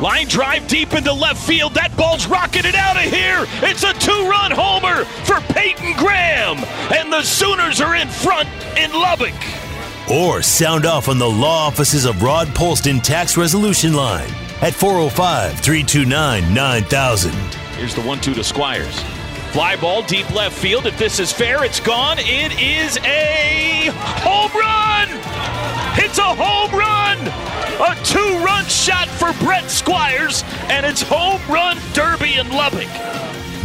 Line drive deep into left field. That ball's rocketed out of here. It's a two run homer for Peyton Graham. And the Sooners are in front in Lubbock. Or sound off on the law offices of Rod Polston Tax Resolution Line at 405 329 9000. Here's the 1 2 to Squires. Fly ball deep left field. If this is fair, it's gone. It is a home run! It's a home run! A two run shot for Brett Squires, and it's home run derby in Lubbock.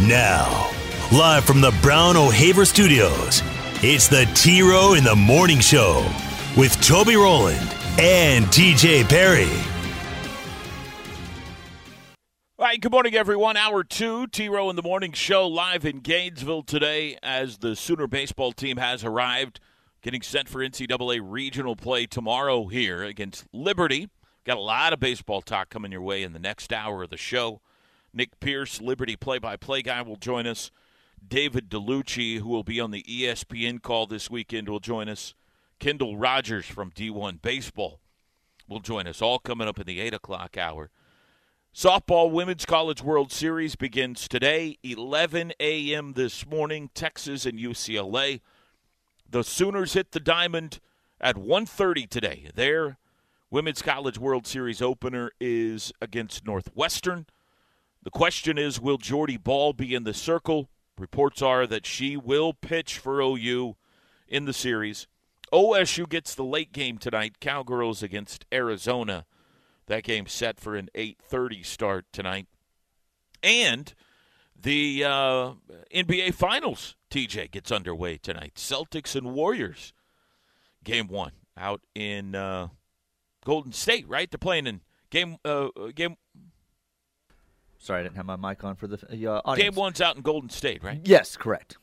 Now, live from the Brown O'Haver Studios, it's the T Row in the Morning Show with Toby Rowland and TJ Perry. All right, good morning, everyone. Hour two, T Row in the Morning Show, live in Gainesville today as the Sooner baseball team has arrived, getting set for NCAA regional play tomorrow here against Liberty. Got a lot of baseball talk coming your way in the next hour of the show. Nick Pierce, Liberty play by play guy, will join us. David Dellucci, who will be on the ESPN call this weekend, will join us. Kendall Rogers from D1 Baseball will join us, all coming up in the 8 o'clock hour. Softball Women's College World Series begins today, 11 a.m. this morning, Texas and UCLA. The Sooners hit the diamond at 1:30 today. Their Women's College World Series opener is against Northwestern. The question is, will Jordy Bahl be in the circle? Reports are that she will pitch for OU in the series. OSU gets the late game tonight. Cowgirls against Arizona. That game set for an 8:30 start tonight. And the uh, NBA Finals, TJ, gets underway tonight. Celtics and Warriors. Game one out in uh, Golden State, right? They're playing in game uh, game Sorry, I didn't have my mic on for the uh, audience. game one's out in Golden State, right? Yes, correct.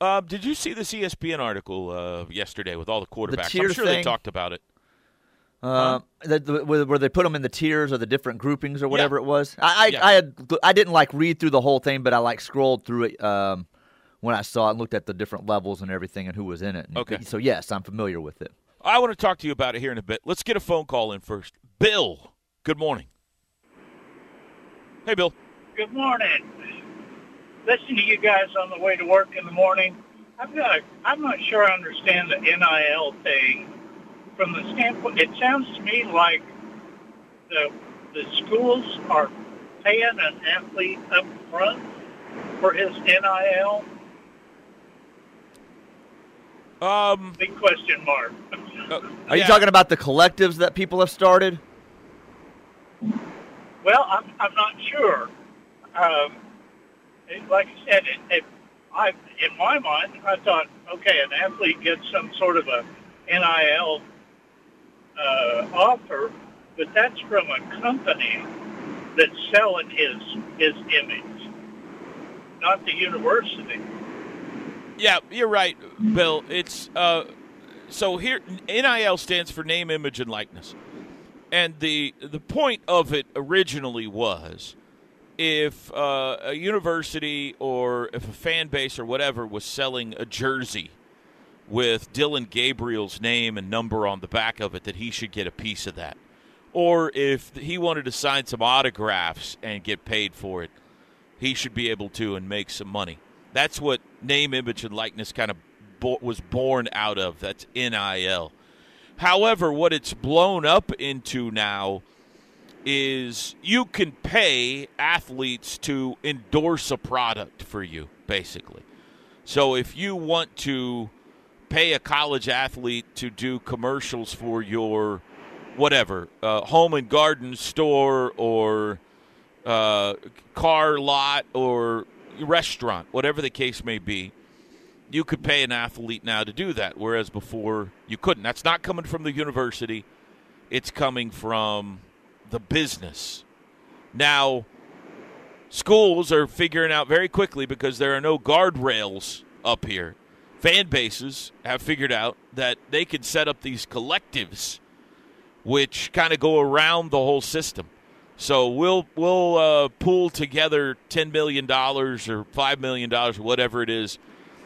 Uh, did you see this ESPN article uh, yesterday with all the quarterbacks? tier I'm sure they talked about it. Uh, that- the- where where they put them in the tiers or the different groupings or whatever Yeah. it was. I I, Yeah. I had I didn't like read through the whole thing, but I like scrolled through it um, when I saw it and looked at the different levels and everything and who was in it. And- Okay. So yes, I'm familiar with it. I want to talk to you about it here in a bit. Let's get a phone call in first. Bill, good morning. Hey, Bill. Good morning. Listening to you guys on the way to work in the morning, I've got. A, I'm not sure I understand the NIL thing. From the standpoint, it sounds to me like the the schools are paying an athlete up front for his NIL. Um, Big question mark. uh, Are you yeah. talking about the collectives that people have started? Well, I'm, I'm not sure. Um, like I said, it, it, I, in my mind, I thought, okay, an athlete gets some sort of a NIL uh, offer, but that's from a company that's selling his his image, not the university. Yeah, you're right, Bill. It's uh, so here NIL stands for name, image, and likeness, and the the point of it originally was if uh, a university or if a fan base or whatever was selling a jersey with Dillon Gabriel's name and number on the back of it, that he should get a piece of that, or if he wanted to sign some autographs and get paid for it, he should be able to and make some money. That's what name, image, and likeness kind of bo- was born out of. That's NIL. However, what it's blown up into now is you can pay athletes to endorse a product for you, basically. So if you want to pay a college athlete to do commercials for your whatever uh, home and garden store or uh, car lot or restaurant, whatever the case may be, you could pay an athlete now to do that, whereas before you couldn't. That's not coming from the university, it's coming from the business. Now, schools are figuring out very quickly because there are no guardrails up here. Fan bases have figured out that they can set up these collectives, which kind of go around the whole system. So we'll we'll uh, pool together ten million dollars or five million dollars whatever it is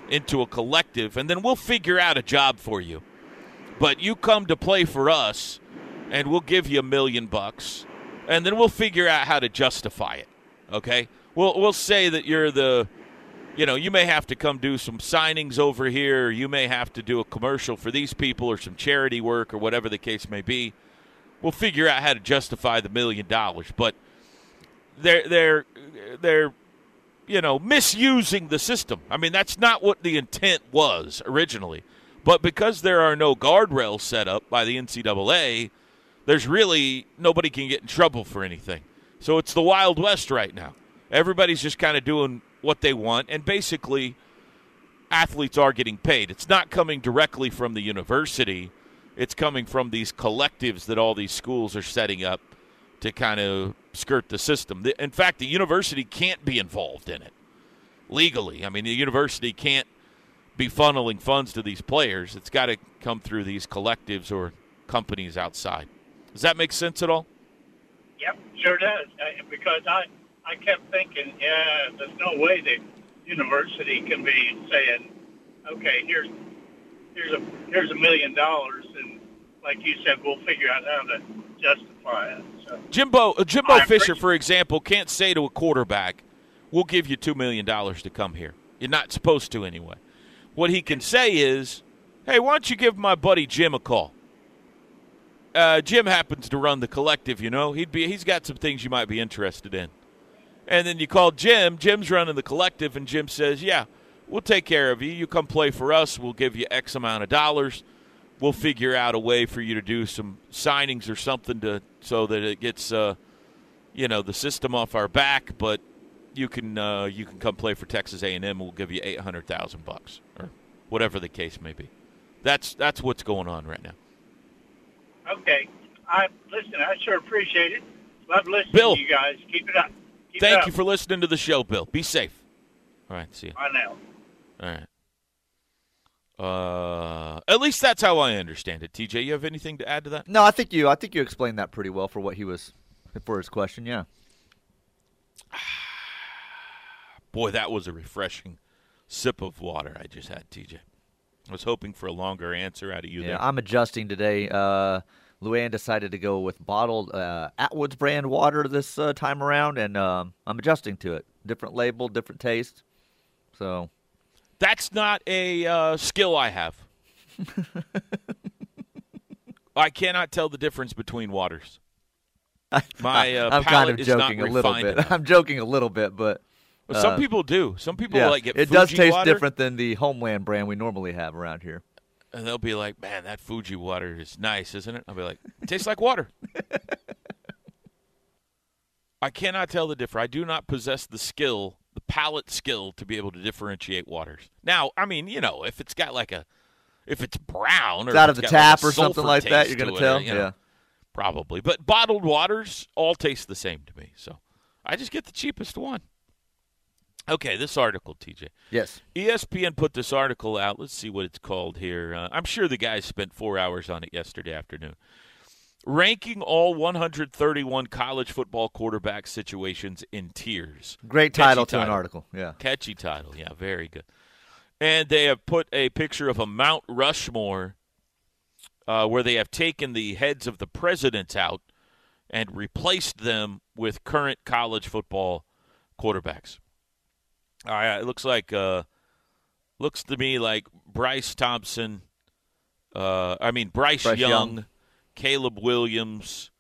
into a collective, and then we'll figure out a job for you. But you come to play for us, and we'll give you a million bucks, and then we'll figure out how to justify it. Okay, we'll we'll say that you're the, you know, you may have to come do some signings over here, you may have to do a commercial for these people, or some charity work, or whatever the case may be we'll figure out how to justify the million dollars. But they're they're they're you know misusing the system. I mean that's not what the intent was originally. But because there are no guardrails set up by the NCAA, there's really nobody can get in trouble for anything. So it's the Wild West right now. Everybody's just kind of doing what they want, and basically, athletes are getting paid. It's not coming directly from the university it's coming from these collectives that all these schools are setting up to kind of skirt the system. In fact, the university can't be involved in it legally. I mean, the university can't be funneling funds to these players. It's got to come through these collectives or companies outside. Does that make sense at all? Yep, sure does. Because I, I kept thinking, yeah, there's no way the university can be saying, okay, here's here's a here's a million dollars, and like you said, we'll figure out how to justify it. So, Jimbo uh, Jimbo Fisher, for example, can't say to a quarterback, "We'll give you two million dollars to come here." You're not supposed to anyway. What he can say is, "Hey, why don't you give my buddy Jim a call?" Uh, Jim happens to run the collective, you know. He'd be he's got some things you might be interested in. And then you call Jim. Jim's running the collective, and Jim says, "Yeah, we'll take care of you. You come play for us. We'll give you X amount of dollars. We'll figure out a way for you to do some signings or something to so that it gets, uh, you know, the system off our back. But you can uh, you can come play for Texas A&M. We'll give you eight hundred thousand bucks or whatever the case may be. That's that's what's going on right now. Okay, I listen. I sure appreciate it. Love listening Bill, to you guys. Keep it up. Keep thank up. you for listening to the show, Bill. Be safe. All right, see you. Bye now. All right. Uh, at least that's how I understand it. TJ, you have anything to add to that? No, I think you. I think you explained that pretty well for what he was for his question. Yeah. Boy, that was a refreshing sip of water I just had, TJ. I was hoping for a longer answer out of you yeah, there. I'm adjusting today. Uh, Luann decided to go with bottled uh, Atwoods brand water this uh, time around, and um, I'm adjusting to it. Different label, different taste. So that's not a uh, skill I have. I cannot tell the difference between waters. My uh, I'm kind of palate is joking a little bit. refined I'm joking a little bit, but Well, some uh, people do. Some people yeah, like get it does taste water, different than the Homeland brand we normally have around here. And they'll be like, "Man, that Fuji water is nice, isn't it?" I'll be like, "It tastes like water." I cannot tell the difference. I do not possess the skill, the palate skill, to be able to differentiate waters. Now, I mean, you know, if it's got like a, if it's brown or It's out of the tap like or something like that, you're gonna to it, tell. or, you know, yeah. probably. But bottled waters all taste the same to me, so I just get the cheapest one. Okay, this article, TJ. Yes. ESPN put this article out. Let's see what it's called here. Uh, I'm sure the guys spent four hours on it yesterday afternoon. Ranking all 131 college football quarterback situations in tiers. Great Catchy title to an article. Yeah. Catchy title. Yeah, very good. And they have put a picture of a Mount Rushmore uh, where they have taken the heads of the presidents out and replaced them with current college football quarterbacks. All right, it looks like uh, looks to me like Bryce Thompson. Uh, I mean Bryce, Bryce Young, Young. Caleb Williams,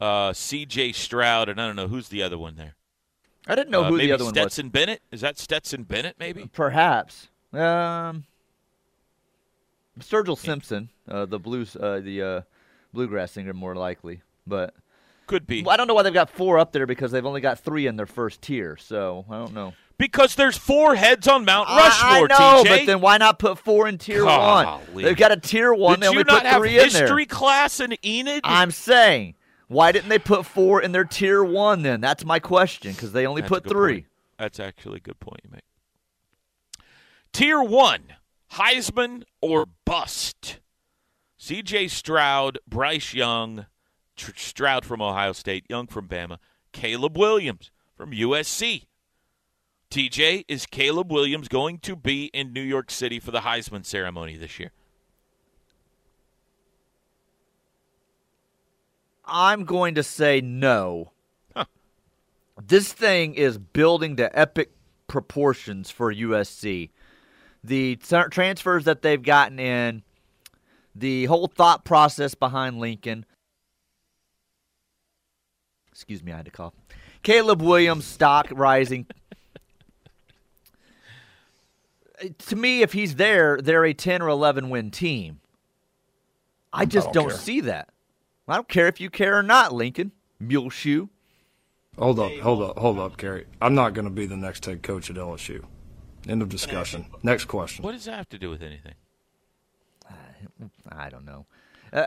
uh, C.J. Stroud, and I don't know who's the other one there. I didn't know Uh, who the other one was. Stetson Bennett. Is that Stetson Bennett? Maybe. Perhaps. Um, Sturgill Simpson, uh, the blues, uh, the uh, bluegrass singer, more likely. But Could be I don't know why they've got four up there because they've only got three in their first tier. So I don't know. Because there's four heads on Mount Rushmore. I, know, TJ. but then why not put four in tier one? They've got a tier one. Did they only you not put have three in history there. class in Enid? I'm saying Why didn't they put four in their tier one then? That's my question because they only That's put three. point. That's actually a good point you make. Tier one, Heisman or bust. C.J. Stroud, Bryce Young, Tr- Stroud from Ohio State, Young from Bama, Caleb Williams from USC. TJ, is Caleb Williams going to be in New York City for the Heisman ceremony this year? I'm going to say no. Huh. This thing is building to epic proportions for USC. The tra- transfers that they've gotten in, the whole thought process behind Lincoln. Excuse me, I had to cough. Caleb Williams stock rising. To me, if he's there, they're a 10 or 11 win team. I just don't don't, see that. I don't care if you care or not, Lincoln. Mule shoe. Hold up, hold up, hold up, Gary. I'm not going to be the next head coach at LSU. End of discussion. Next question. What does that have to do with anything? I don't know.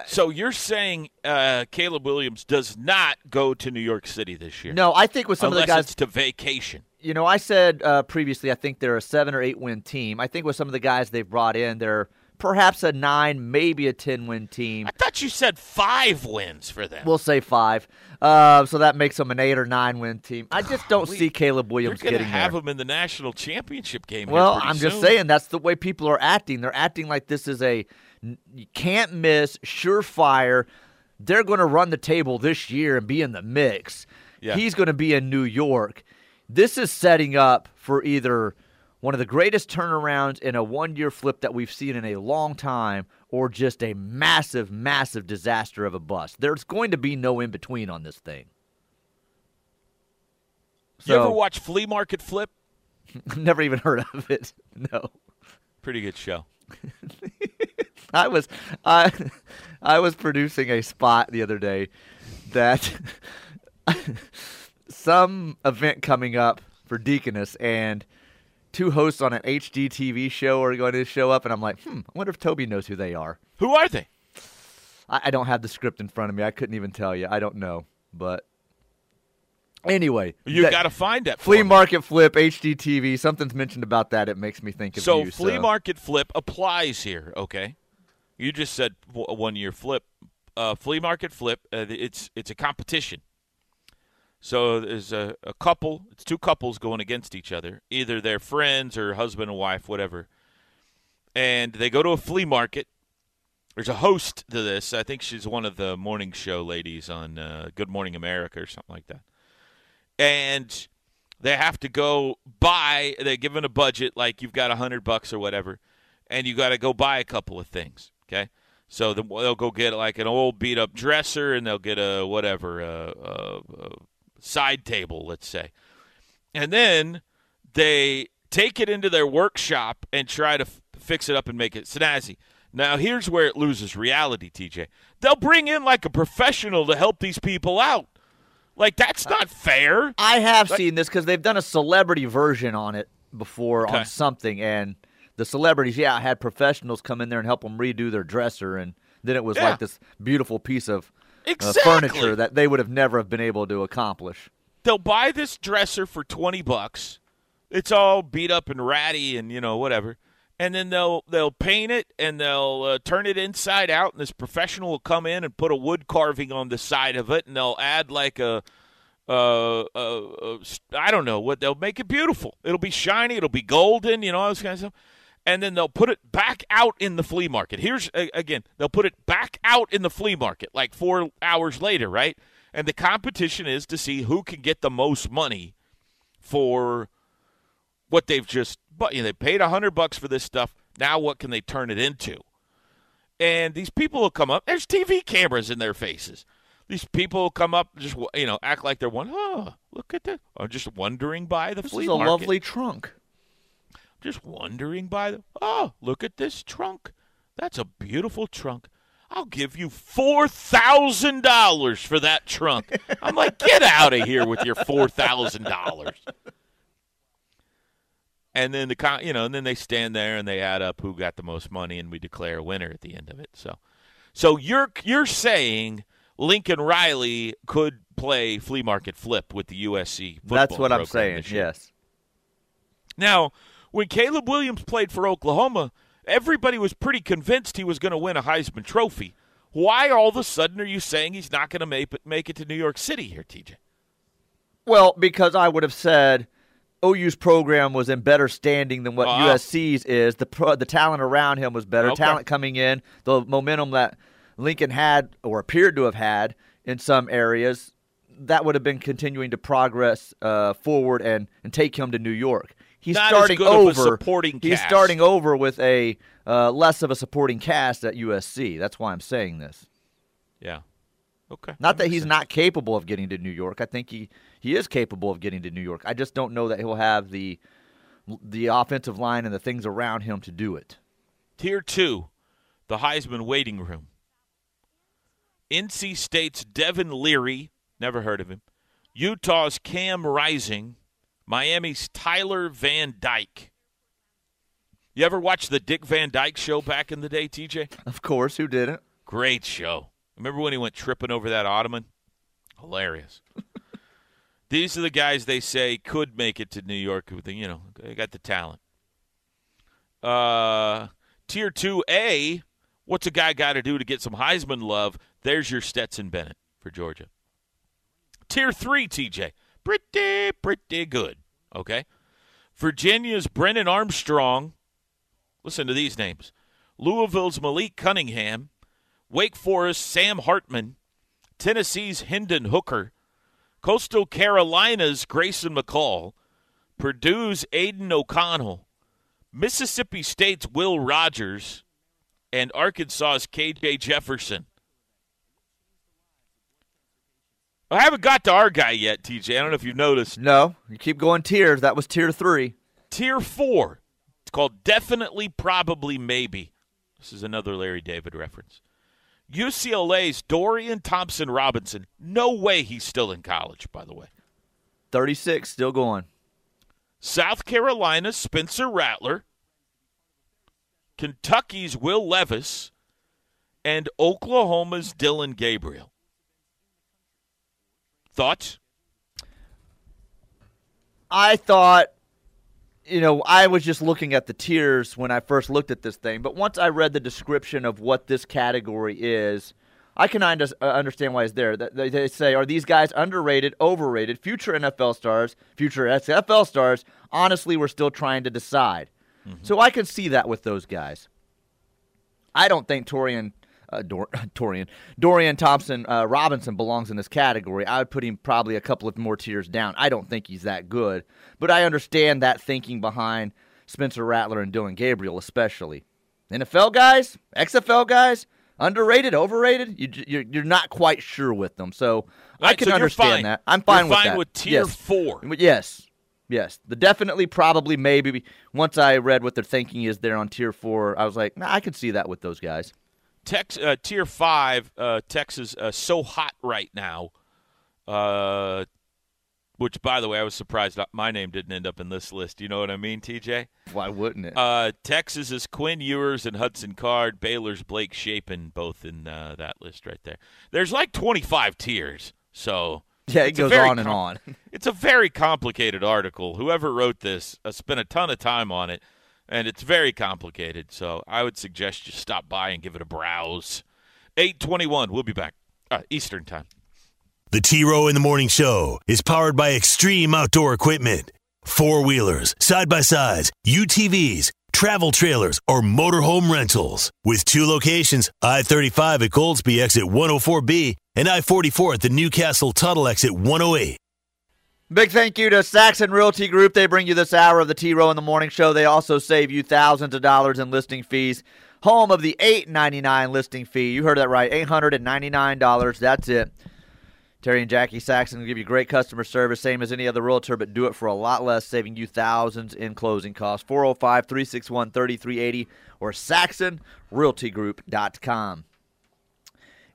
So you're saying uh, Caleb Williams does not go to New York City this year? No, I think with some unless of the guys, it's to vacation. You know, I said uh, previously, I think they're a seven or eight win team. I think with some of the guys they've brought in, they're perhaps a nine, maybe a 10 win team. I thought you said five wins for them. We'll say five. Uh, so that makes them an eight or nine win team. I just don't see Caleb You're Williams getting have there. them in the national championship game. Well, I'm just saying that's the way people are acting. They're acting like this is a can't miss, surefire. They're going to run the table this year and be in the mix. Yeah. He's going to be in New York. This is setting up for either one of the greatest turnarounds in a one year flip that we've seen in a long time or just a massive, massive disaster of a bust. There's going to be no in between on this thing. You ever watch Flea Market Flip? never even heard of it. No. Pretty good show. I was I I was producing a spot the other day that some event coming up for Deaconess and two hosts on an HD TV show are going to show up and I'm like, hmm, I wonder if Toby knows who they are. Who are they? I, I don't have the script in front of me. I couldn't even tell you. I don't know. But anyway, You got to find that. flea me. market flip HD TV. Something's mentioned about that. It makes me think of So you. flea so. market flip applies here. Okay, you just said one year flip. Uh, flea market flip. Uh, it's it's a competition. So there's a, a couple. It's two couples going against each other. Either they're friends or husband and wife, whatever. And they go to a flea market. There's a host to this. I think she's one of the morning show ladies on uh, Good Morning America or something like that. And they have to go buy they're given a budget like you've got a hundred bucks or whatever and you got to go buy a couple of things okay so the, they'll go get like an old beat up dresser and they'll get a whatever a, a, a side table let's say. And then they take it into their workshop and try to f- fix it up and make it snazzy. Now here's where it loses reality tj they'll bring in like a professional to help these people out. Like that's not fair. I have seen this because they've done a celebrity version on it before Okay. on something, and the celebrities, yeah, had professionals come in there and help them redo their dresser, and then it was Yeah. like this beautiful piece of uh, Exactly. furniture that they would have never have been able to accomplish. they'll buy this dresser for 20 bucks. It's all beat up and ratty and you know whatever. And then they'll they'll paint it and they'll uh, turn it inside out and this professional will come in and put a wood carving on the side of it and they'll add like a uh, uh, uh, I don't know what they'll make it beautiful. It'll be shiny, it'll be golden, you know, all this kind of stuff. And then they'll put it back out in the flea market. Here's again, they'll put it back out in the flea market like 4 hours later, right? And the competition is to see who can get the most money for what they've just but you know, they paid a hundred bucks for this stuff. Now what can they turn it into? And these people will come up. There's TV cameras in their faces. These people will come up, just you know, act like they're one. Oh, look at that! I'm just wandering by the This flea is a market. lovely trunk. Just wandering by the. Oh, look at this trunk. That's a beautiful trunk. I'll give you four thousand dollars for that trunk. I'm like, get out of here with your four thousand dollars. And then the you know, and then they stand there and they add up who got the most money, and we declare a winner at the end of it. So, so you're you're saying Lincoln Riley could play flea market flip with the USC. That's what I'm saying. Yes. Now, when Caleb Williams played for Oklahoma, everybody was pretty convinced he was going to win a Heisman Trophy. Why all of a sudden are you saying he's not going to make it, make it to New York City here, TJ? Well, because I would have said OU's program was in better standing than what Ah. USC's is. The pro, the talent around him was better. Okay. Talent coming in, the momentum that Lincoln had or appeared to have had in some areas, that would have been continuing to progress uh, forward and, and take him to New York. He's Not starting good of a over. supporting he's cast. starting over with a uh, less of a supporting cast at USC. That's why I'm saying this. Yeah. Okay. Not that he's not capable of getting to New York. I think he, he is capable of getting to New York. I just don't know that he'll have the the offensive line and the things around him to do it. Tier two, the Heisman waiting room. NC State's Devin Leary, never heard of him. Utah's Cam Rising. Miami's Tyler Van Dyke. You ever watch the Dick Van Dyke show back in the day, TJ? Of course, who didn't? Great show. Remember when he went tripping over that ottoman? Hilarious. These are the guys they say could make it to New York. With the, you know, they got the talent. Uh, tier two A. What's a guy got to do to get some Heisman love? There's your Stetson Bennett for Georgia. Tier three, TJ. Pretty, pretty good. Okay. Virginia's Brennan Armstrong. Listen to these names Louisville's Malik Cunningham. Wake Forest Sam Hartman. Tennessee's Hendon Hooker. Coastal Carolina's Grayson McCall. Purdue's Aidan O'Connell. Mississippi State's Will Rogers. And Arkansas's KJ Jefferson. I haven't got to our guy yet, TJ. I don't know if you've noticed. No, you keep going tiers. That was tier three. Tier four. It's called Definitely, Probably, Maybe. This is another Larry David reference. UCLA's Dorian Thompson Robinson. No way he's still in college, by the way. 36, still going. South Carolina's Spencer Rattler. Kentucky's Will Levis. And Oklahoma's Dillon Gabriel. Thoughts? I thought, you know, I was just looking at the tiers when I first looked at this thing, but once I read the description of what this category is, I can uh, understand why it's there. They, say, are these guys underrated, overrated, future NFL stars, future XFL stars? Honestly, we're still trying to decide. So I can see that with those guys. I don't think Torian, uh, Dor- Torian, Dorian Thompson uh, Robinson belongs in this category. I would put him probably a couple of more tiers down. I don't think he's that good, but I understand that thinking behind Spencer Rattler and Dillon Gabriel, especially NFL guys, XFL guys, underrated, overrated. You, you're you're not quite sure with them, so I can so understand that. I'm You're fine with fine that. with tier yes. four. Yes. Yes. The definitely, probably, maybe. Once I read what their thinking is there on tier four, I was like, nah, I can see that with those guys. Tex, uh, tier five, uh, Texas, uh, so hot right now. Uh, which, by the way, I was surprised my name didn't end up in this list. You know what I mean, TJ? Why wouldn't it? Uh, Texas is Quinn Ewers and Hudson Card. Baylor's Blake Shapen, both in uh, that list right there. There's like 25 tiers, so yeah, it goes on and com- on. it's a very complicated article. Whoever wrote this uh, spent a ton of time on it, and it's very complicated. So I would suggest you stop by and give it a browse. 821. We'll be back. Uh, Eastern time. The T Row in the Morning Show is powered by Extreme Outdoor Equipment. Four wheelers, side by sides, UTVs, travel trailers, or motorhome rentals. With two locations I 35 at Goldsby exit 104B and I 44 at the Newcastle Tuttle exit 108. Big thank you to Saxon Realty Group. They bring you this hour of the T Row in the Morning Show. They also save you thousands of dollars in listing fees. Home of the eight ninety nine listing fee. You heard that right. Eight hundred and ninety nine dollars. That's it. Terry and Jackie Saxon give you great customer service, same as any other realtor, but do it for a lot less, saving you thousands in closing costs. 405 361 3380 or SaxonRealtyGroup.com.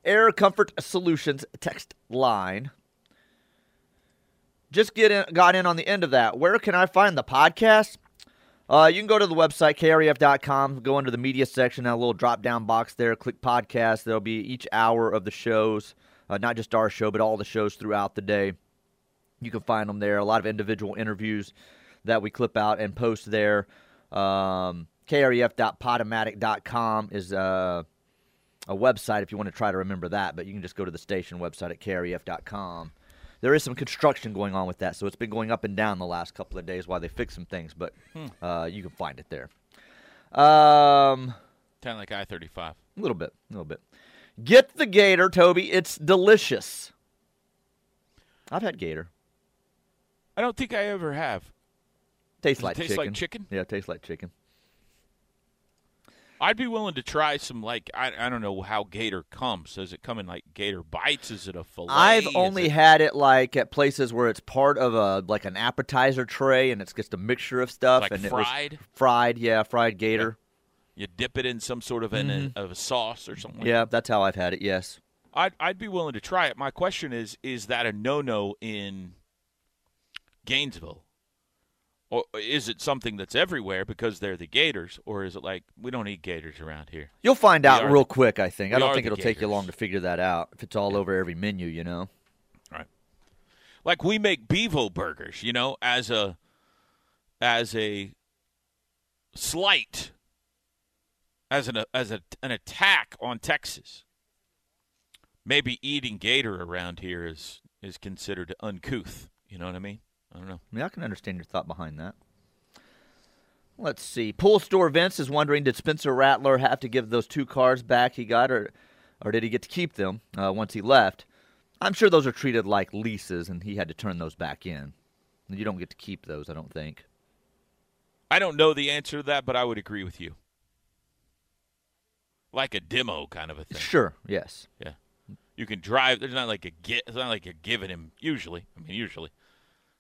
Air Comfort Solutions text line just get in, got in on the end of that. Where can I find the podcast? Uh, you can go to the website, kref.com, go into the media section, that little drop down box there, click podcast. There'll be each hour of the shows uh, not just our show, but all the shows throughout the day. You can find them there. A lot of individual interviews that we clip out and post there. Um, kref.podomatic.com is uh, a website if you want to try to remember that, but you can just go to the station website at kref.com. There is some construction going on with that, so it's been going up and down the last couple of days while they fix some things, but uh, you can find it there. Um, Kind of like I thirty five. a little bit, a little bit. Get the gator, Toby. It's delicious. I've had gator. I don't think I ever have. Tastes Does like chicken. like chicken? Yeah, tastes like chicken. I'd be willing to try some like I, I don't know how gator comes. Does it come in like gator bites? Is it a fillet? I've only it- had it like at places where it's part of a like an appetizer tray and it's just a mixture of stuff Like and fried? fried, yeah, fried gator. you dip it in some sort of an Mm-hmm. of a sauce or something. like Yeah, that's how I've had it. Yes. I'd I'd be willing to try it. My question is: Is that a no no in Gainesville, or is it something that's everywhere because they're the Gators, or is it like we don't eat Gators around here? You'll find out real quick, I think. I don't think it'll take you long to figure that out if it's all over every menu, you know. Right. Like we make Bevo burgers, you know, as a as a slight as an as a, an attack on Texas. Maybe eating gator around here is is considered uncouth. You know what I mean? I don't know. I mean, I can understand your thought behind that. Let's see. Pool store Vince is wondering: Did Spencer Rattler have to give those two cars back he got, or, or did he get to keep them uh, once he left? I'm sure those are treated like leases, and he had to turn those back in. You don't get to keep those, I don't think. I don't know the answer to that, but I would agree with you. Like a demo kind of a thing. Sure. Yes. Yeah. You can drive. There's not like a get. It's not like you're giving him. Usually, I mean, usually,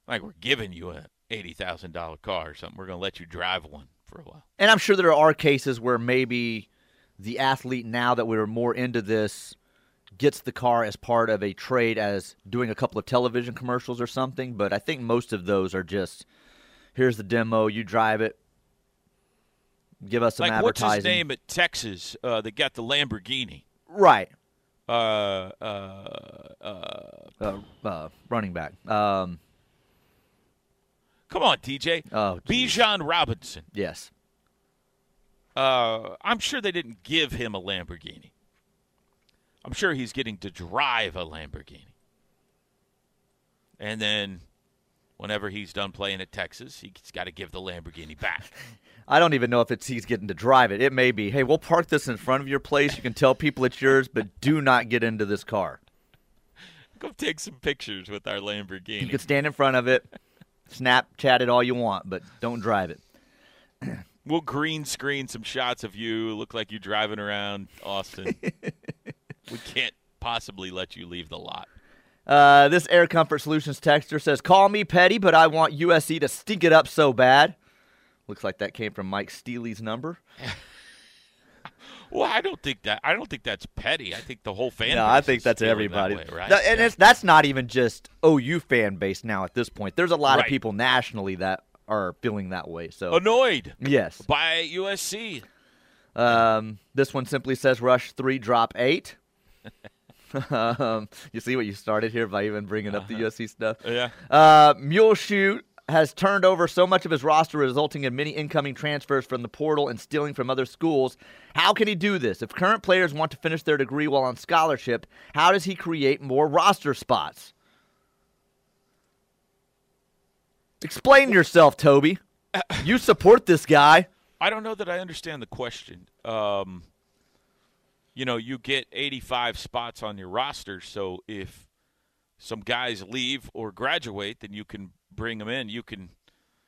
like we're giving you an eighty thousand dollar car or something. We're gonna let you drive one for a while. And I'm sure there are cases where maybe the athlete, now that we're more into this, gets the car as part of a trade as doing a couple of television commercials or something. But I think most of those are just here's the demo, you drive it, give us some like what's his name at Texas uh, that got the Lamborghini? Right. Uh, uh, uh, Uh, uh, running back. Um, come on, TJ. Oh, geez. Bijan Robinson. yes. Uh, I'm sure they didn't give him a Lamborghini. I'm sure he's getting to drive a Lamborghini. And then, whenever he's done playing at Texas, he's got to give the Lamborghini back. I don't even know if it's he's getting to drive it. It may be, hey, we'll park this in front of your place. You can tell people it's yours, but do not get into this car. Go take some pictures with our Lamborghini. You can stand in front of it, Snapchat it all you want, but don't drive it. We'll green screen some shots of you. Look like you're driving around Austin. we can't possibly let you leave the lot. Uh, this Air Comfort Solutions texter says, "Call me petty, but I want USC to stink it up so bad." Looks like that came from Mike Steely's number. Well, I don't think that. I don't think that's petty. I think the whole fan. no, base I think is that's everybody. That way, right? And Yeah. it's, that's not even just OU fan base now at this point. There's a lot of people nationally that are feeling that way. So annoyed yes, by USC. um, this one simply says Rush three, drop eight. um, you see what you started here by even bringing up the USC stuff. Yeah. Uh, Muleshoe has turned over so much of his roster, resulting in many incoming transfers from the portal and stealing from other schools. How can he do this? If current players want to finish their degree while on scholarship, how does he create more roster spots? Explain yourself, Toby. You support this guy. I don't know that I understand the question. Um, you know, you get 85 spots on your roster, so if some guys leave or graduate, then you can bring them in. You can,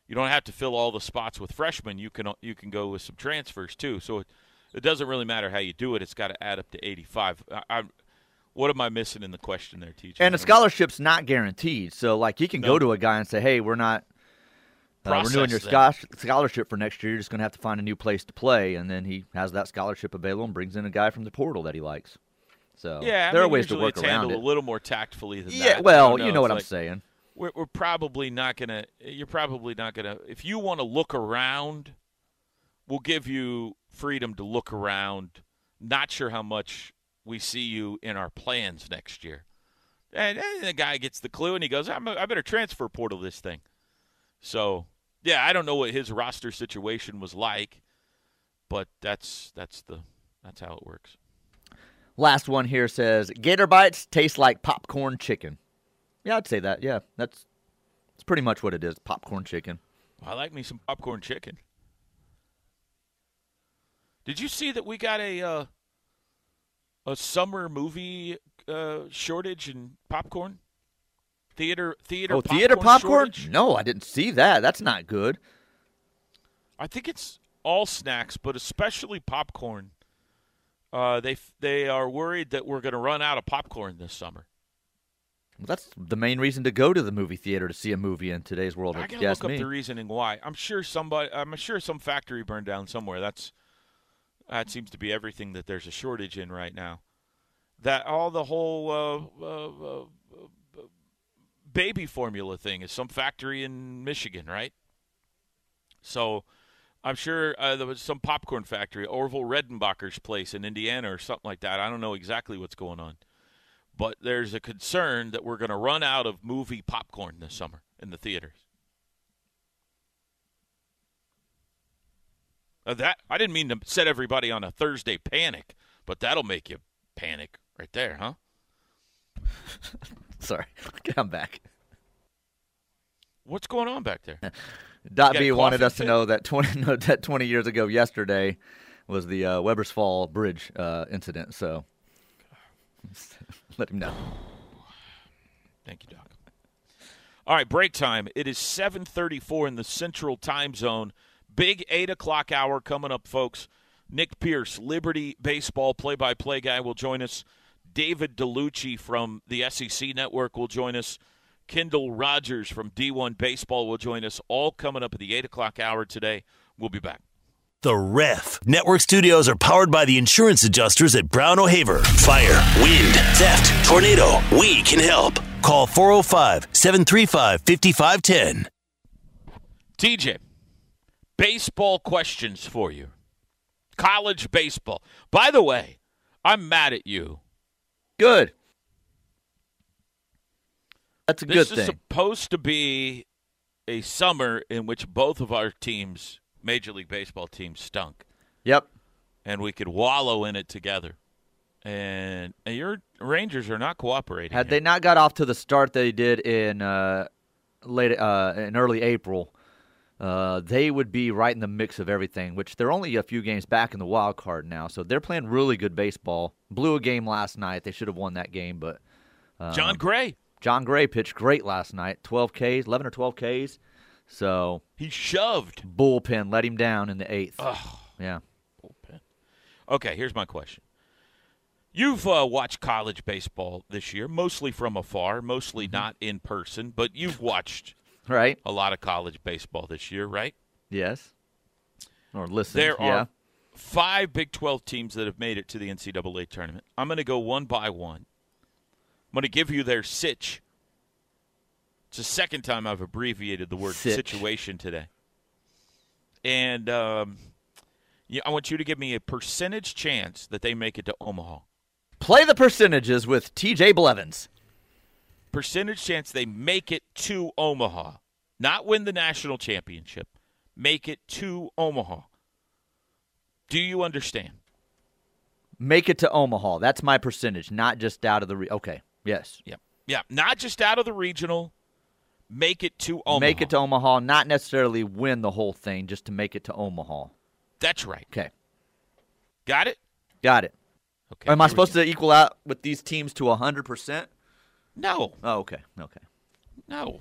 you don't have to fill all the spots with freshmen. You can you can go with some transfers too. So it, it doesn't really matter how you do it. It's got to add up to 85. I, I, what am I missing in the question there, teacher? And a scholarship's not guaranteed. So, like, you can No. go to a guy and say, hey, we're not uh, renewing your scholarship for next year. You're just going to have to find a new place to play. And then he has that scholarship available and brings in a guy from the portal that he likes. So, Yeah, I there mean, are ways to work around it. a little more tactfully than yeah, that. well, don't you know what It's I'm saying. We're, we're probably not gonna you're probably not gonna if you want to look around we'll give you freedom to look around not sure how much we see you in our plans next year And, and the guy gets the clue and he goes, I'm a, I better transfer portal this thing. So, yeah, I don't know what his roster situation was like, but that's that's the that's how it works. Last one here says Gator bites taste like popcorn chicken. Yeah, I'd say that. Yeah, that's that's pretty much what it is. Popcorn chicken. I like me some popcorn chicken. Did you see that we got a uh, a summer movie uh, shortage in popcorn? Theater theater oh, popcorn theater popcorn? shortage? No, I didn't see that. That's not good. I think it's all snacks, but especially popcorn. Uh, they they are worried that we're going to run out of popcorn this summer. Well, that's the main reason to go to the movie theater to see a movie in today's world. I gotta look up me. the reasoning why. I'm sure somebody. I'm sure some factory burned down somewhere. That's that seems to be everything that there's a shortage in right now. That all the whole uh, uh, uh, uh, baby formula thing is some factory in Michigan, right? So I'm sure uh, there was some popcorn factory, Orville Redenbacher's place in Indiana or something like that. I don't know exactly what's going on. But there's a concern that we're going to run out of movie popcorn this summer in the theaters. Uh, that I didn't mean to set everybody on a Thursday panic, but that'll make you panic right there, huh? Sorry, I'm back. What's going on back there? Dot B wanted us to know that 20 no, that 20 years ago yesterday was the uh, Webbers Fall Bridge uh, incident. So let him know. Thank you, Doc. All right, break time. It is 7:34 in the Central Time Zone. Big eight o'clock hour coming up, folks. Nick Pierce, Liberty baseball play-by-play guy, will join us. David Dellucci from the SEC Network will join us. Kendall Rogers from D1 Baseball will join us. All coming up at the eight o'clock hour today. We'll be back. The Ref. Network studios are powered by the insurance adjusters at Brown O'Haver. Fire, wind, theft, tornado. We can help. Call 405 735 5510. TJ, baseball questions for you. College baseball. By the way, I'm mad at you. Good. That's a This good thing. This is thing. supposed to be a summer in which both of our teams, Major League Baseball team stunk, Yep. and we could wallow in it together. And, and your Rangers are not cooperating. Had here. they not got off to the start they did in uh, late uh, in early April, uh, they would be right in the mix of everything. Which they're only a few games back in the wild card now, so they're playing really good baseball. Blew a game last night. They should have won that game, but Jon Gray, Jon Gray pitched great last night. 12 Ks, 11 or 12 Ks. So he shoved. bullpen let him down in the eighth. Ugh. Yeah. bullpen. Okay, here's my question. You've uh, watched college baseball this year, mostly from afar, mostly Mm-hmm. not in person, but you've watched Right. a lot of college baseball this year, right? Yes. Or listen. There yeah. are five Big 12 teams that have made it to the NCAA tournament. I'm going to go one by one. I'm going to give you their sitch. It's the second time I've abbreviated the word Sitch. situation today. And um, I want you to give me a percentage chance that they make it to Omaha. Play the percentages with TJ Blevins. Percentage chance they make it to Omaha. Not win the national championship. Make it to Omaha. Do you understand? Make it to Omaha. That's my percentage, not just out of the. Re- okay. Yes. Yeah. Yeah. Not just out of the regional. Make it to Omaha. Make it to Omaha, not necessarily win the whole thing, just to make it to Omaha. That's right. Okay. Got it? Got it. Okay. Am I supposed to equal out with these teams to 100%? No. Oh, okay. Okay. No.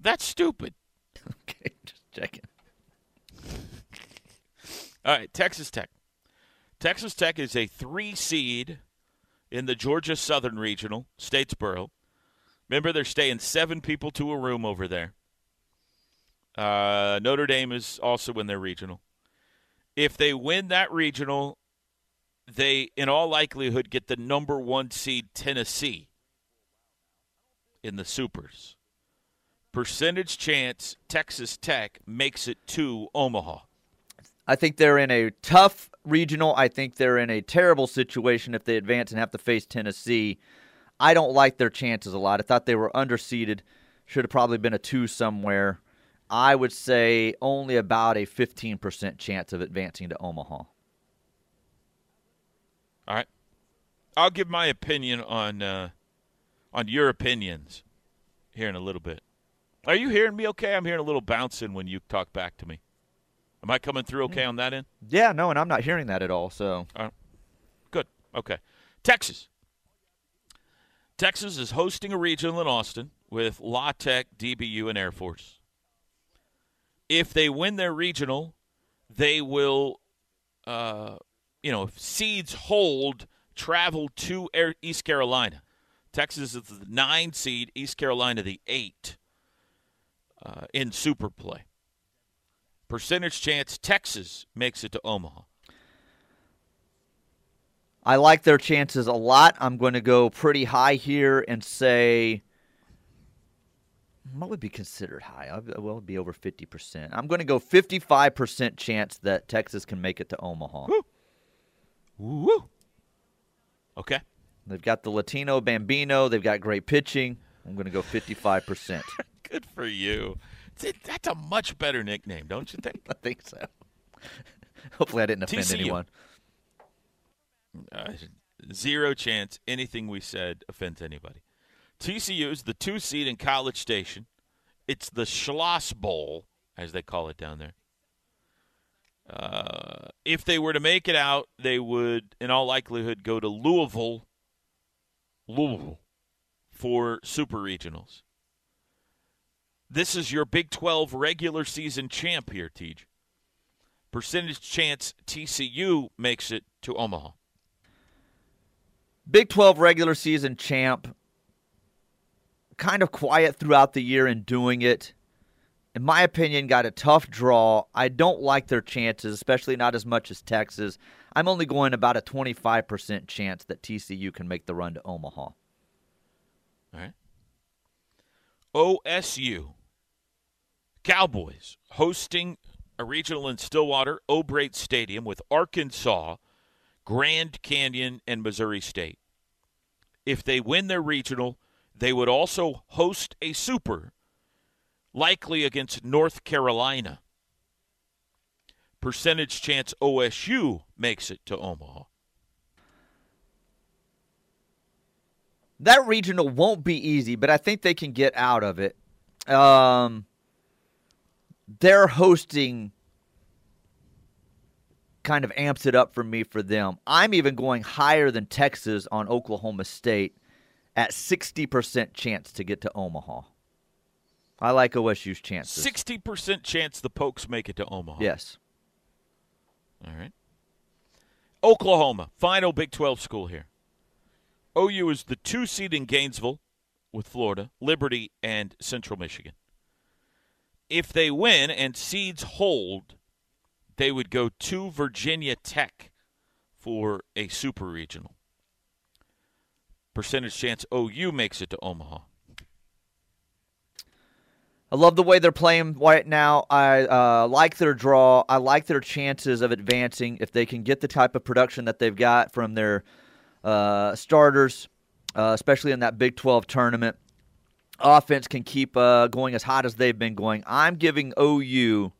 That's stupid. Okay. Just checking. All right. Texas Tech. Texas Tech is a three seed in the Georgia Southern Regional, Statesboro. Remember, they're staying seven people to a room over there. Uh, Notre Dame is also in their regional. If they win that regional, they, in all likelihood, get the number one seed Tennessee in the Supers. Percentage chance Texas Tech makes it to Omaha. I think they're in a tough regional. I think they're in a terrible situation if they advance and have to face Tennessee. I don't like their chances a lot. I thought they were underseeded. Should have probably been a two somewhere. I would say only about a 15% chance of advancing to Omaha. All right. I'll give my opinion on uh, on your opinions here in a little bit. Are you hearing me okay? I'm hearing a little bouncing when you talk back to me. Am I coming through okay on that end? Yeah, no, and I'm not hearing that at all. So Good. Okay. Texas. Texas is hosting a regional in Austin with La Tech, DBU, and Air Force. If they win their regional, they will, uh, you know, if seeds hold, travel to Air, East Carolina. Texas is the nine seed, East Carolina the eight uh, in super play. Percentage chance Texas makes it to Omaha. I like their chances a lot. I'm going to go pretty high here and say what would be considered high? I will be over 50%. I'm going to go 55% chance that Texas can make it to Omaha. Woo. Woo. Okay. They've got the Latino Bambino. They've got great pitching. I'm going to go 55%. Good for you. That's a much better nickname, don't you think? I think so. Hopefully, I didn't offend TCU. anyone. Uh, zero chance anything we said offends anybody. TCU is the two seed in College Station. It's the Schloss Bowl, as they call it down there. Uh, if they were to make it out, they would, in all likelihood, go to Louisville, Louisville, for super regionals. This is your Big 12 regular season champ here, Tej. Percentage chance TCU makes it to Omaha. Big 12 regular season champ. Kind of quiet throughout the year in doing it. In my opinion, got a tough draw. I don't like their chances, especially not as much as Texas. I'm only going about a 25% chance that TCU can make the run to Omaha. All right. OSU. Cowboys hosting a regional in Stillwater, O'Brate Stadium with Arkansas, Grand Canyon, and Missouri State. If they win their regional, they would also host a super, likely against North Carolina. Percentage chance OSU makes it to Omaha. That regional won't be easy, but I think they can get out of it. Um, they're hosting kind of amps it up for me for them. I'm even going higher than Texas on Oklahoma State at 60% chance to get to Omaha. I like OSU's chances. 60% chance the Pokes make it to Omaha. Yes. All right. Oklahoma, final Big 12 school here. OU is the two seed in Gainesville with Florida, Liberty, and Central Michigan. If they win and seeds hold, they would go to Virginia Tech for a super regional. Percentage chance OU makes it to Omaha. I love the way they're playing right now. I uh, like their draw. I like their chances of advancing if they can get the type of production that they've got from their uh, starters, uh, especially in that Big 12 tournament. Offense can keep uh, going as hot as they've been going. I'm giving OU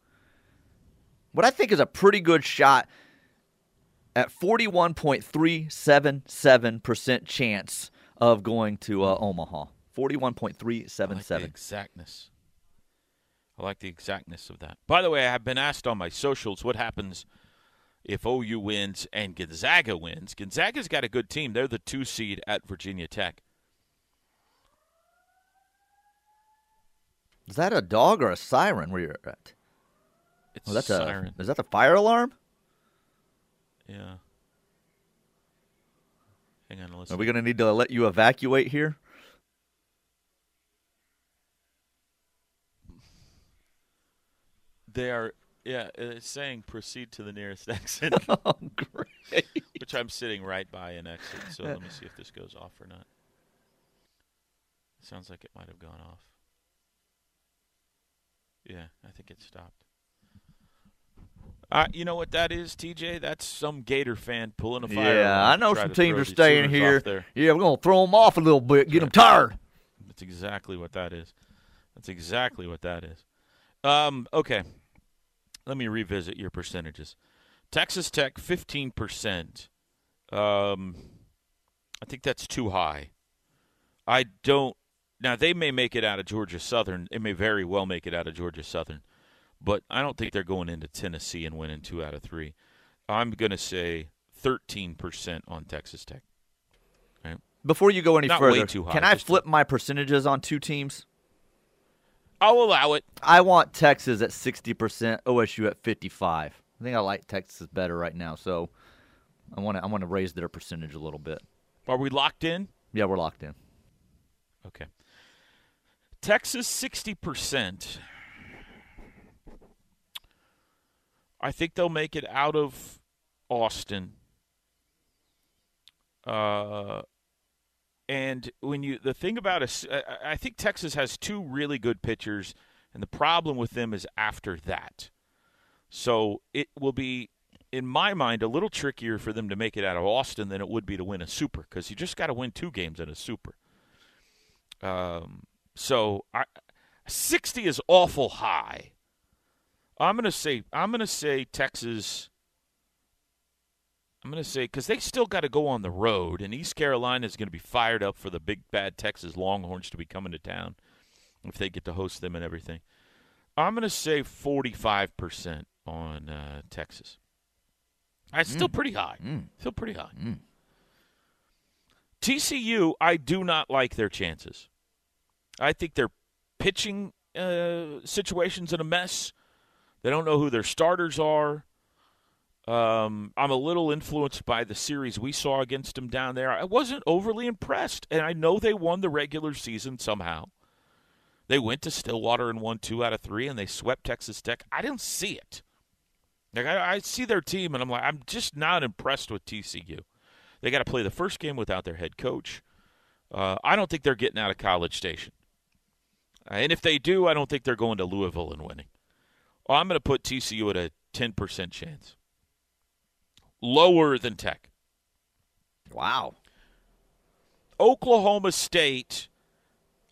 what I think is a pretty good shot at 41.377% chance of going to uh, Omaha. 41.377. I like exactness. I like the exactness of that. By the way, I have been asked on my socials what happens if OU wins and Gonzaga wins. Gonzaga's got a good team. They're the two seed at Virginia Tech. Is that a dog or a siren where you're at? It's Oh, that's a a. Is that the fire alarm? Yeah. Hang on, Listen. Are we going to need to let you evacuate here? They are, yeah, it's saying proceed to the nearest exit, Oh, great. which I'm sitting right by an exit. So let me see if this goes off or not. Sounds like it might have gone off. Yeah, I think it stopped. Uh, you know what that is, TJ? That's some Gator fan pulling a fire. Yeah, I know some teams are staying here. Yeah, we're gonna throw them off a little bit, get them tired. That's exactly what that is. That's exactly what that is. Um, okay, let me revisit your percentages. Texas Tech, fifteen percent. Um, I think that's too high. I don't. Now they may make it out of Georgia Southern. They may very well make it out of Georgia Southern, but I don't think they're going into Tennessee and winning two out of three. I'm going to say thirteen percent on Texas Tech. Before you go any Not further, high, can I flip my percentages on two teams? I'll allow it. I want Texas at 60%, OSU at 55. I think I like Texas better right now, so I want to I want to raise their percentage a little bit. Are we locked in? Yeah, we're locked in. Okay. Texas, 60%. I think they'll make it out of Austin. Uh, and when you the thing about us, I think Texas has two really good pitchers, and the problem with them is after that. So it will be, in my mind, a little trickier for them to make it out of Austin than it would be to win a super because you just got to win two games in a super. Um, so I, 60 is awful high. I'm gonna say I'm gonna say Texas. I'm gonna say because they still got to go on the road, and East Carolina is going to be fired up for the big bad Texas Longhorns to be coming to town if they get to host them and everything. I'm gonna say 45 percent on uh, Texas. That's still pretty high. Still pretty high. TCU, I do not like their chances. I think their pitching uh, situation's in a mess. They don't know who their starters are. Um, I'm a little influenced by the series we saw against them down there. I wasn't overly impressed, and I know they won the regular season somehow. They went to Stillwater and won two out of three, and they swept Texas Tech. I didn't see it. Like I, I see their team, and I'm like, I'm just not impressed with TCU. They got to play the first game without their head coach. Uh, I don't think they're getting out of College Station, Uh, and if they do, I don't think they're going to Louisville and winning. Well, I'm going to put TCU at a 10% chance, lower than Tech. Wow. Oklahoma State,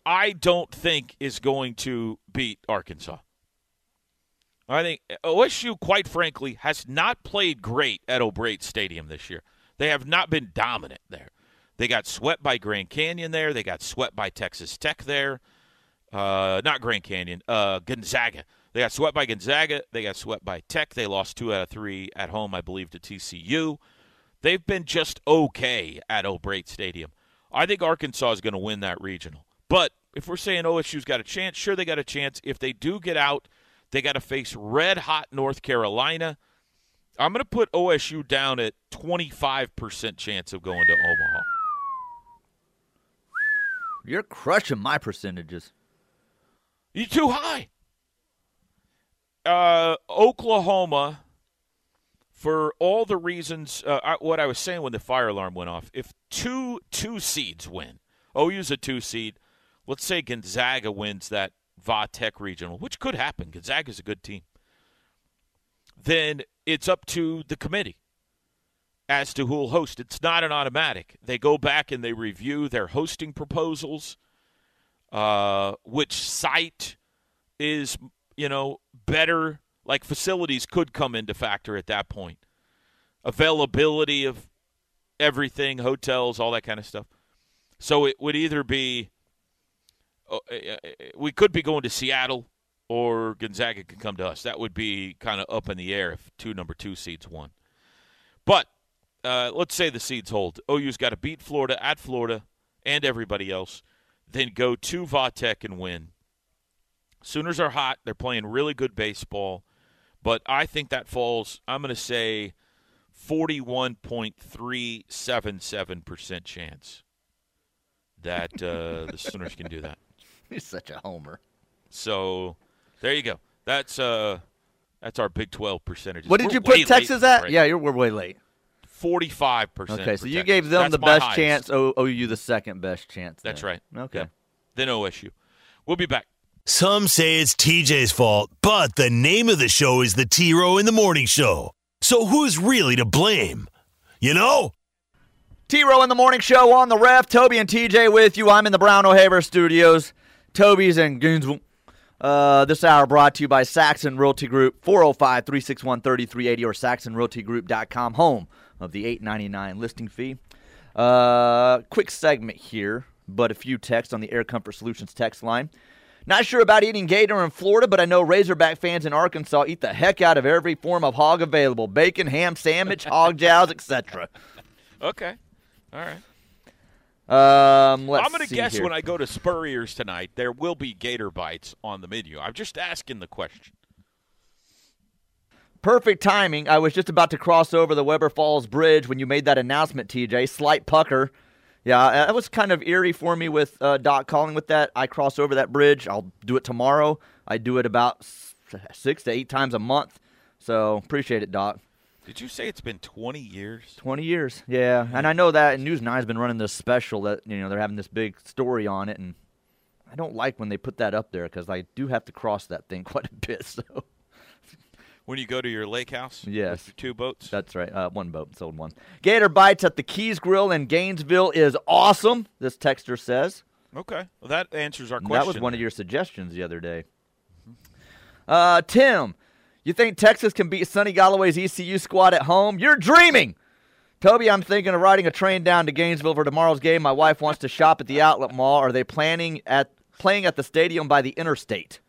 I don't think is going to beat Arkansas. I think OSU, quite frankly, has not played great at O'Brate Stadium this year. They have not been dominant there. They got swept by Grand Canyon there. They got swept by Texas Tech there. Uh, not Grand Canyon, uh, Gonzaga. They got swept by Gonzaga. They got swept by Tech. They lost two out of three at home, I believe, to TCU. They've been just okay at O'Brate Stadium. I think Arkansas is going to win that regional. But if we're saying OSU's got a chance, sure they got a chance. If they do get out, they got to face red hot North Carolina. I'm going to put OSU down at 25% chance of going to Omaha. You're crushing my percentages. You're too high. Uh, Oklahoma, for all the reasons, uh, I, what I was saying when the fire alarm went off. If two two seeds win, OU's a two seed. Let's say Gonzaga wins that Va Tech regional, which could happen. Gonzaga's a good team. Then it's up to the committee as to who will host. It's not an automatic. They go back and they review their hosting proposals uh, which site is you know better like facilities could come into factor at that point. Availability of everything hotels all that kind of stuff. So it would either be uh, uh, we could be going to seattle or gonzaga could come to us. That would be kind of up in the air if two number two seeds won. But uh, let's say the seeds hold. Ou's got to beat florida at florida and everybody else then go to Va Tech and win. Sooners are hot. They're playing really good baseball, but I think that falls, I'm going to say 41.377% chance that uh, the Sooners can do that. He's such a homer. So there you go. That's uh that's our Big 12 percentages. What did We're you put Texas at? break. Yeah, you're, we're way late. 45%. Okay, for so you Texas. gave them That's the best highest. chance. O- OU the second best chance. That's then. right. Okay. Yep. Then OSU. We'll be back. Some say it's TJ's fault, but the name of the show is the T Row in the Morning Show. So who's really to blame? You know? T Row in the Morning Show on the ref. Toby and TJ with you. I'm in the Brown O'Haver studios. Toby's in Gainesville. Uh, this hour brought to you by Saxon Realty Group, 405 361 3380 or saxonrealtygroup.com, home of the $8.99 listing fee. Uh, quick segment here, but a few texts on the Air Comfort Solutions text line. Not sure about eating gator in Florida, but I know Razorback fans in Arkansas eat the heck out of every form of hog available bacon, ham, sandwich, hog jows, etc. Okay. All right. Um, let's I'm going to guess here. when I go to Spurrier's tonight, there will be gator bites on the menu. I'm just asking the question. Perfect timing. I was just about to cross over the Webbers Falls Bridge when you made that announcement, TJ. Slight pucker. Yeah, uh, that was kind of eerie for me with uh, Doc calling with that. I cross over that bridge. I'll do it tomorrow. I do it about six to eight times a month. So appreciate it, Doc. Did you say it's been 20 years? 20 years. Yeah. And I know that and News 9's been running this special that, you know, they're having this big story on it. And I don't like when they put that up there because I do have to cross that thing quite a bit. So When you go to your lake house? Yes. With two boats? that's right. Uh, one boat, sold one. Gator Bites at the Keys Grill in Gainesville is awesome, this texter says. okay. Well, that answers our question. That was one of your suggestions the other day. Uh, Tim, you think Texas can beat Sonny Galloway's ECU squad at home? You're dreaming. Toby, I'm thinking of riding a train down to Gainesville for tomorrow's game. My wife wants to shop at the outlet mall. Are they planning at playing at the stadium by the interstate?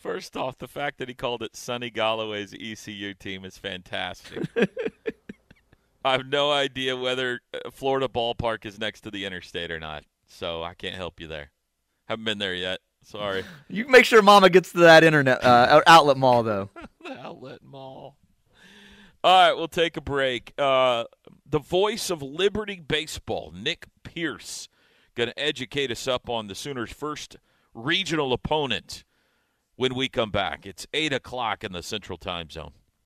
First off, the fact that he called it Sonny Galloway's ECU team is fantastic. I have no idea whether uh, Florida Ballpark is next to the interstate or not, so I can't help you there. Haven't been there yet. Sorry. You make sure Mama gets to that internet uh, outlet mall though. the outlet mall. All right, we'll take a break. Uh, the voice of Liberty Baseball, Nick Pierce, going to educate us up on the Sooners' first regional opponent when we come back. It's 8 o'clock in the Central Time Zone.